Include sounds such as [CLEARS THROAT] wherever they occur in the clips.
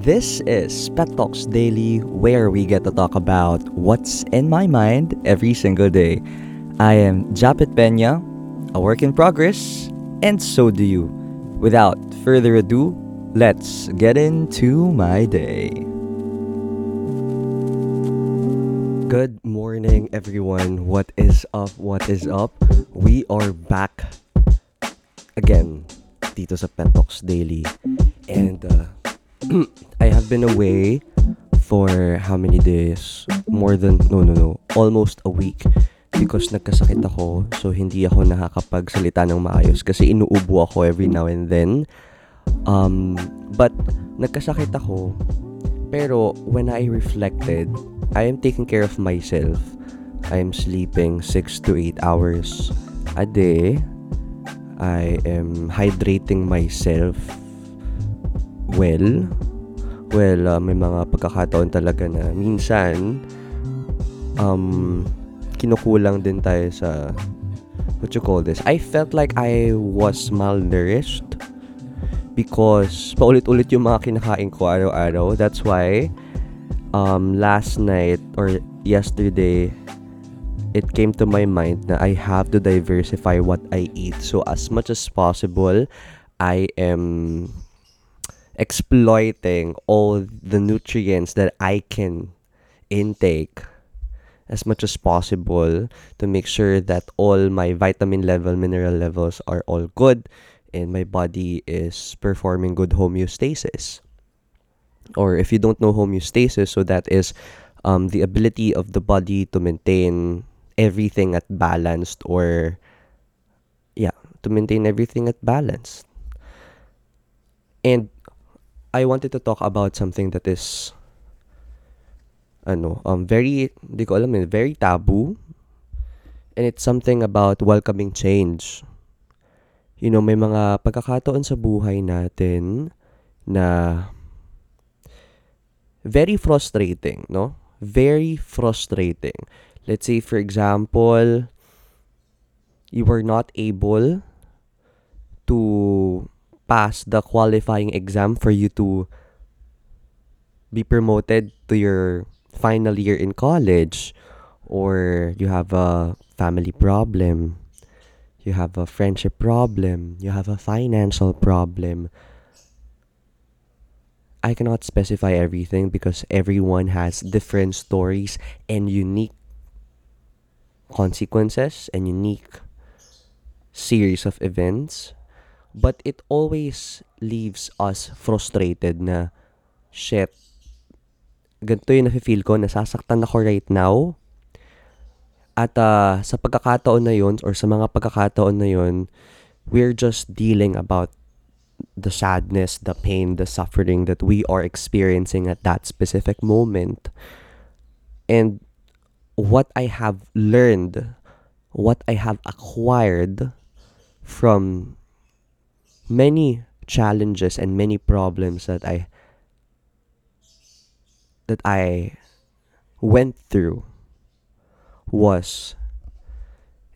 This is Pet Talks Daily, where we get to talk about what's in my mind every single day. I am Japit Pena, a work in progress, and so do you. Without further ado, let's get into my day. Good morning, everyone. What is up? What is up? We are back again dito sa Pet Talks Daily. And uh, I have been away for how many days? More than, no, no, no. Almost a week. Because nagkasakit ako. So, hindi ako nakakapagsalita ng maayos. Kasi inuubo ako every now and then. Um, but, nagkasakit ako. Pero, when I reflected, I am taking care of myself. I am sleeping 6 to 8 hours a day. I am hydrating myself well. Well, uh, may mga pagkakataon talaga na minsan um kinukulang din tayo sa what you call this. I felt like I was malnourished because paulit-ulit yung mga kinakain ko araw-araw. That's why um, last night or yesterday, it came to my mind that I have to diversify what I eat. So as much as possible, I am exploiting all the nutrients that I can intake as much as possible to make sure that all my vitamin level, mineral levels are all good and my body is performing good homeostasis or if you don't know homeostasis, so that is um, the ability of the body to maintain everything at balanced or yeah, to maintain everything at balanced. And I wanted to talk about something that is ano, um very di ko alam very taboo. And it's something about welcoming change. You know, may mga pagkakataon sa buhay natin na very frustrating, no? Very frustrating. Let's say, for example, you were not able to pass the qualifying exam for you to be promoted to your final year in college, or you have a family problem, you have a friendship problem, you have a financial problem I cannot specify everything because everyone has different stories and unique consequences and unique series of events. But it always leaves us frustrated na, shit, ganito yung nafe-feel ko, nasasaktan ako right now. At uh, sa pagkakataon na yun, or sa mga pagkakataon na yun, we're just dealing about the sadness, the pain, the suffering that we are experiencing at that specific moment. And what I have learned, what I have acquired from many challenges and many problems that I that I went through was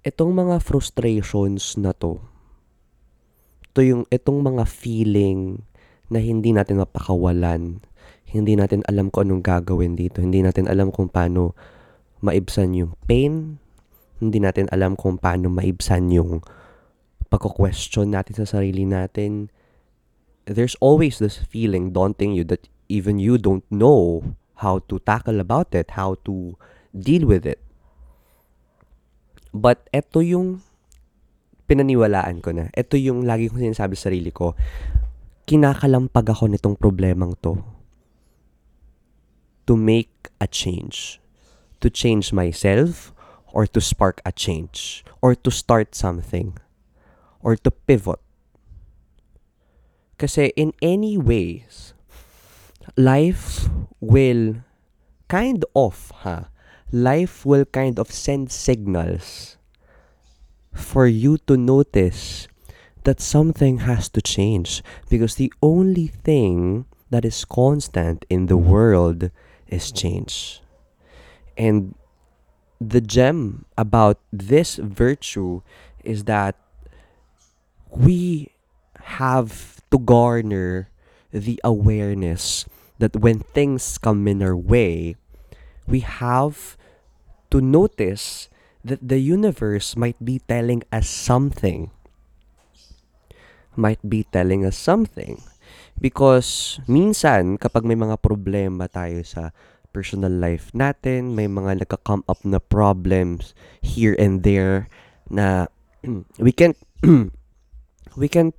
itong mga frustrations na to ito yung itong mga feeling na hindi natin mapakawalan. Hindi natin alam kung anong gagawin dito. Hindi natin alam kung paano maibsan yung pain. Hindi natin alam kung paano maibsan yung pagko-question natin sa sarili natin. There's always this feeling daunting you that even you don't know how to tackle about it, how to deal with it. But eto yung pinaniwalaan ko na. Ito yung lagi kong sinasabi sa sarili ko, kinakalampag ako nitong problemang to to make a change. To change myself or to spark a change or to start something or to pivot. Kasi in any ways, life will kind of, ha, life will kind of send signals for you to notice that something has to change because the only thing that is constant in the world is change. And the gem about this virtue is that we have to garner the awareness that when things come in our way, we have to notice that the universe might be telling us something. Might be telling us something. Because minsan, kapag may mga problema tayo sa personal life natin, may mga nagka-come up na problems here and there na [CLEARS THROAT] we can [CLEARS THROAT] we can't,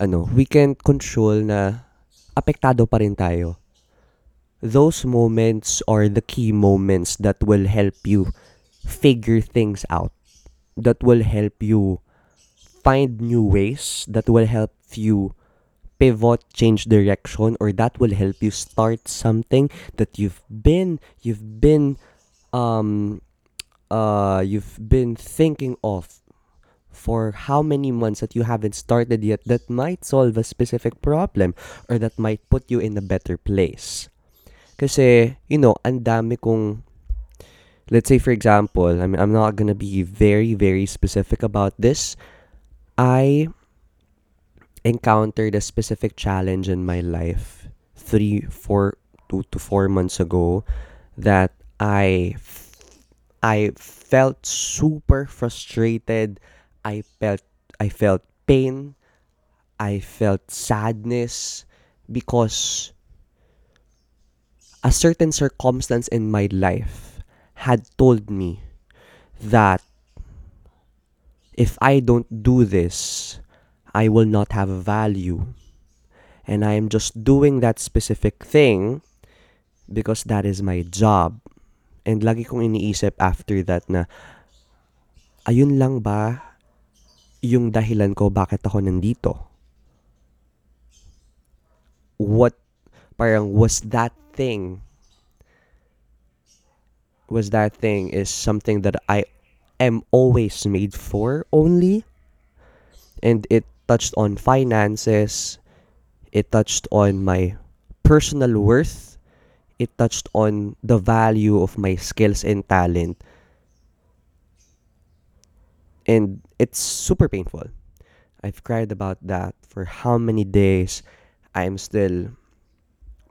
ano, we can't control na apektado pa rin tayo. Those moments are the key moments that will help you figure things out. That will help you find new ways, that will help you pivot, change direction, or that will help you start something that you've been you've been um uh you've been thinking of for how many months that you haven't started yet that might solve a specific problem or that might put you in a better place. Kasi, you know, ang dami kong let's say for example, I mean, I'm not gonna be very, very specific about this. I encountered a specific challenge in my life three, four, two to four months ago that I, I felt super frustrated I felt I felt pain, I felt sadness because a certain circumstance in my life had told me that if I don't do this, I will not have value. And I am just doing that specific thing because that is my job. And lagi kong iniisip after that na, ayun lang ba yung dahilan ko bakit ako nandito. What, parang was that thing, was that thing is something that I am always made for only. And it touched on finances, it touched on my personal worth, it touched on the value of my skills and talent and it's super painful. I've cried about that for how many days. I'm still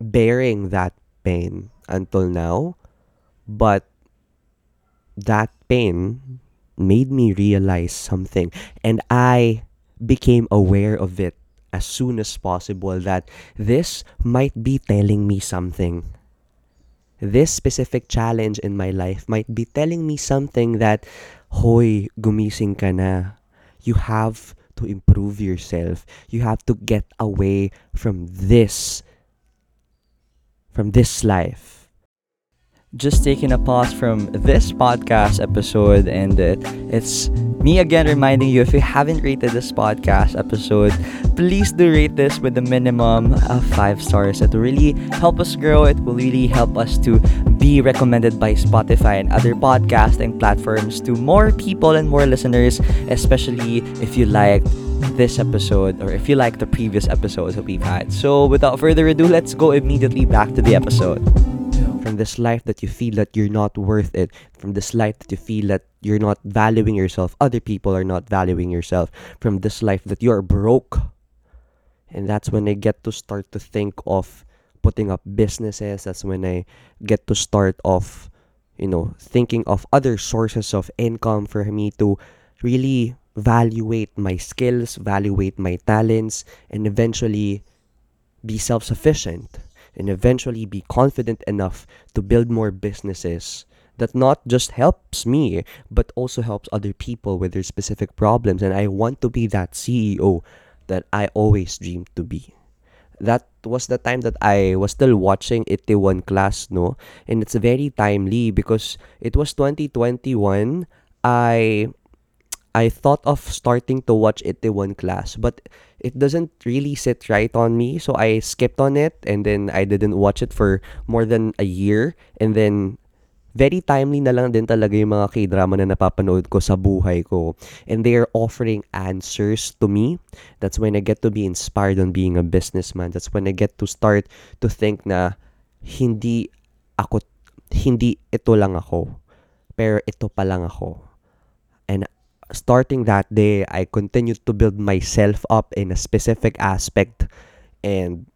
bearing that pain until now, but that pain made me realize something, and I became aware of it as soon as possible that this might be telling me something. This specific challenge in my life might be telling me something that hoy, gumising ka na. You have to improve yourself. You have to get away from this, from this life just taking a pause from this podcast episode and it, it's me again reminding you if you haven't rated this podcast episode please do rate this with a minimum of five stars. It will really help us grow. It will really help us to be recommended by spotify and other podcasting platforms to more people and more listeners especially if you liked this episode or if you like the previous episodes that we've had. So without further ado let's go immediately back to the episode from this life that you feel that you're not worth it, from this life that you feel that you're not valuing yourself, other people are not valuing yourself, from this life that you're broke. And that's when I get to start to think of putting up businesses. That's when I get to start off, you know, thinking of other sources of income for me to really evaluate my skills, evaluate my talents, and eventually be self sufficient and eventually be confident enough to build more businesses that not just helps me but also helps other people with their specific problems and I want to be that CEO that I always dreamed to be. That was the time that I was still watching Itaewon class, no? And it's very timely because it was 2021. I I thought of starting to watch Itaewon class, but it doesn't really sit right on me. So I skipped on it and then I didn't watch it for more than a year. And then very timely na lang din talaga yung mga K-drama na napapanood ko sa buhay ko. And they are offering answers to me. That's when I get to be inspired on being a businessman. That's when I get to start to think na hindi ako, hindi ito lang ako. Pero ito pa lang ako. Starting that day, I continued to build myself up in a specific aspect and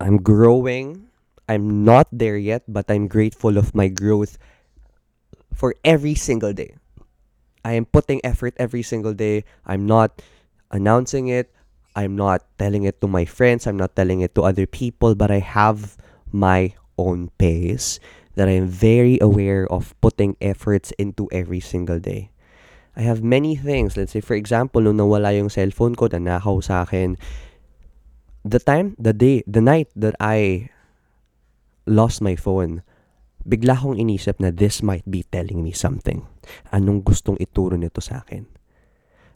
I'm growing. I'm not there yet, but I'm grateful of my growth for every single day. I am putting effort every single day. I'm not announcing it. I'm not telling it to my friends. I'm not telling it to other people, but I have my own pace that I am very aware of putting efforts into every single day. I have many things. Let's say, for example, nung nawala yung cellphone ko, nanakaw sa akin, the time, the day, the night that I lost my phone, bigla kong inisip na this might be telling me something. Anong gustong ituro nito sa akin?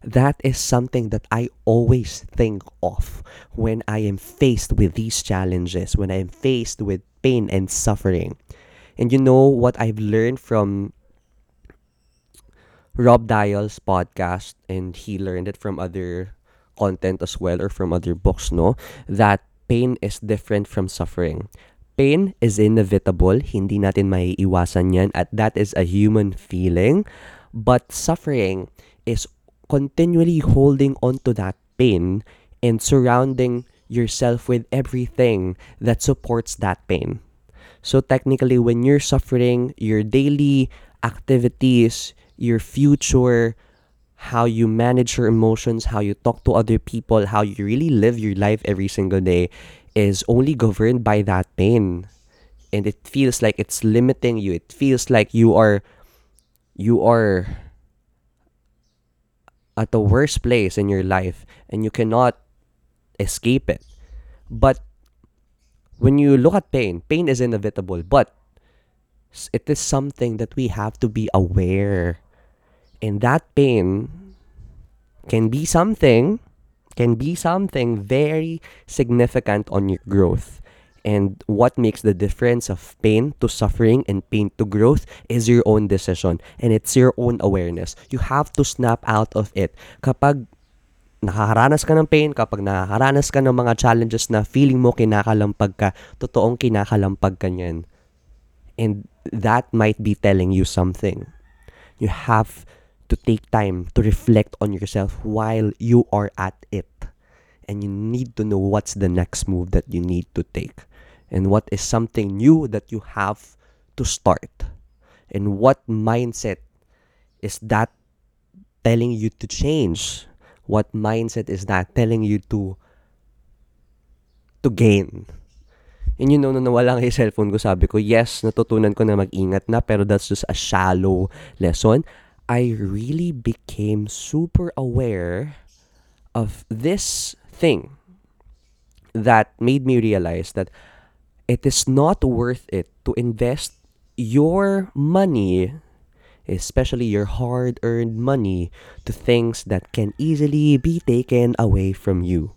That is something that I always think of when I am faced with these challenges, when I am faced with pain and suffering. And you know what I've learned from Rob Dial's podcast, and he learned it from other content as well or from other books, no? That pain is different from suffering. Pain is inevitable, hindi natin maiiwasan yan, at that is a human feeling. But suffering is continually holding on to that pain and surrounding yourself with everything that supports that pain. So technically, when you're suffering, your daily activities, your future, how you manage your emotions, how you talk to other people, how you really live your life every single day is only governed by that pain. And it feels like it's limiting you. It feels like you are you are at the worst place in your life and you cannot escape it. But when you look at pain, pain is inevitable, but it is something that we have to be aware. And that pain can be something, can be something very significant on your growth. And what makes the difference of pain to suffering and pain to growth is your own decision. And it's your own awareness. You have to snap out of it. Kapag nakakaranas ka ng pain, kapag nakakaranas ka ng mga challenges na feeling mo kinakalampag ka, totoong kinakalampag ka niyan. And that might be telling you something. You have to take time to reflect on yourself while you are at it. And you need to know what's the next move that you need to take. And what is something new that you have to start. And what mindset is that telling you to change? What mindset is that telling you to to gain? And you know, nung nawala yung cellphone ko, sabi ko, yes, natutunan ko na mag-ingat na, pero that's just a shallow lesson. I really became super aware of this thing that made me realize that it is not worth it to invest your money, especially your hard earned money, to things that can easily be taken away from you.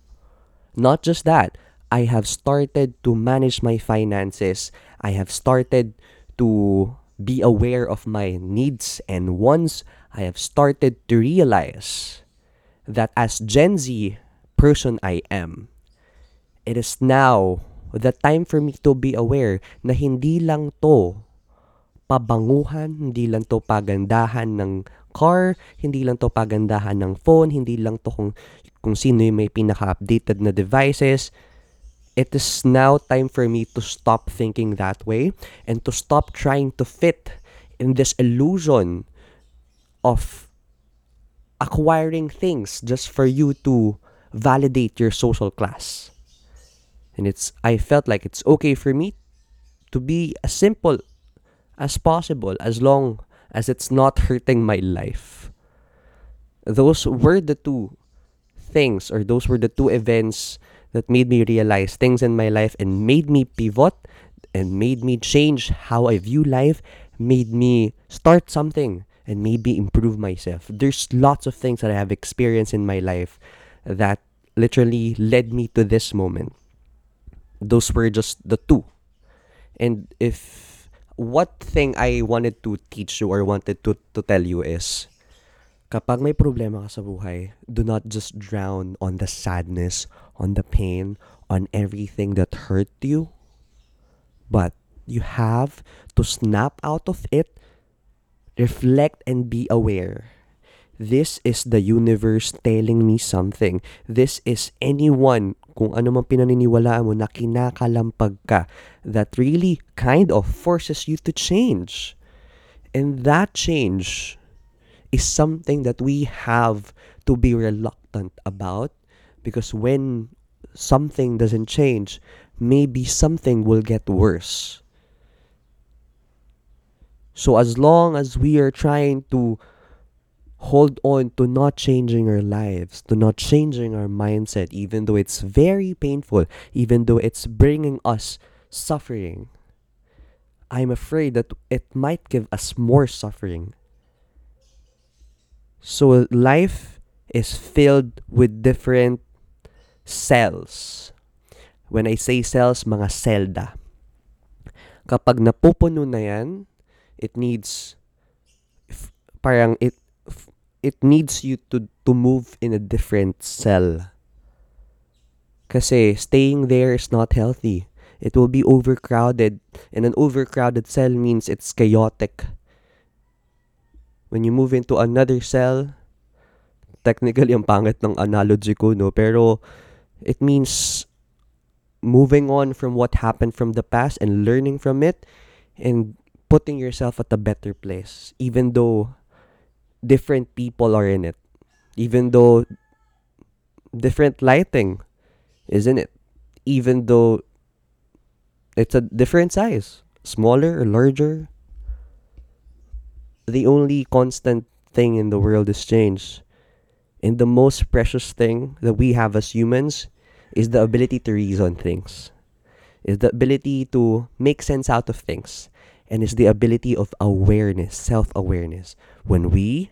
Not just that, I have started to manage my finances. I have started to be aware of my needs and wants. I have started to realize that as Gen Z person I am, it is now the time for me to be aware na hindi lang to pabanguhan, hindi lang to pagandahan ng car, hindi lang to pagandahan ng phone, hindi lang to kung, kung sino yung may pinaka-updated na devices, it is now time for me to stop thinking that way and to stop trying to fit in this illusion of acquiring things just for you to validate your social class. And it's I felt like it's okay for me to be as simple as possible as long as it's not hurting my life. Those were the two things or those were the two events that made me realize things in my life and made me pivot and made me change how I view life, made me start something and maybe improve myself. There's lots of things that I have experienced in my life that literally led me to this moment. Those were just the two. And if what thing I wanted to teach you or wanted to, to tell you is kapag may problema ka sa buhay, do not just drown on the sadness, on the pain, on everything that hurt you. But you have to snap out of it, reflect, and be aware. This is the universe telling me something. This is anyone kung ano mang pinaniniwalaan mo na kinakalampag ka that really kind of forces you to change. And that change is something that we have to be reluctant about because when something doesn't change, maybe something will get worse. So as long as we are trying to hold on to not changing our lives, to not changing our mindset, even though it's very painful, even though it's bringing us suffering, I'm afraid that it might give us more suffering. So life is filled with different cells. When I say cells, mga selda. Kapag napupuno na yan, it needs parang it it needs you to to move in a different cell. Kasi staying there is not healthy. It will be overcrowded. And an overcrowded cell means it's chaotic. When you move into another cell, technically ang pangit ng analogy ko, no? Pero it means moving on from what happened from the past and learning from it and putting yourself at a better place even though different people are in it. Even though different lighting is in it? Even though it's a different size smaller or larger. The only constant thing in the world is change and the most precious thing that we have as humans is the ability to reason things, is the ability to make sense out of things, and is the ability of awareness, self awareness. When we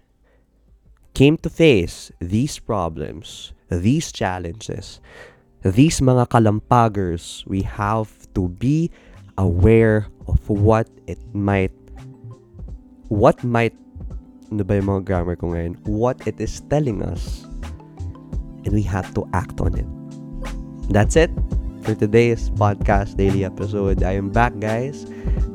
came to face these problems, these challenges, these mga kalampagers, we have to be aware of what it might, what might, ano ba yung mga grammar ko ngayon? What it is telling us. And we have to act on it. That's it for today's podcast daily episode. I am back, guys.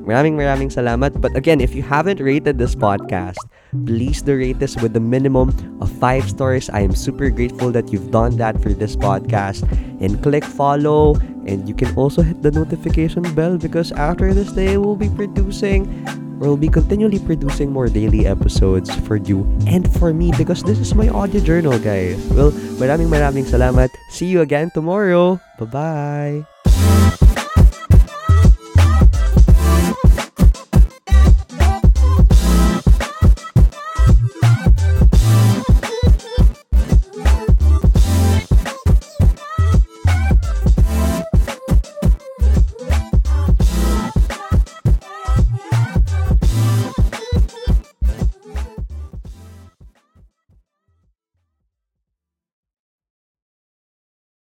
Maraming maraming salamat. But again, if you haven't rated this podcast, please do rate this with a minimum of five stars. I am super grateful that you've done that for this podcast. And click follow. And you can also hit the notification bell because after this day, we'll be producing we'll be continually producing more daily episodes for you and for me because this is my audio journal, guys. Well, maraming maraming salamat. See you again tomorrow. Bye-bye.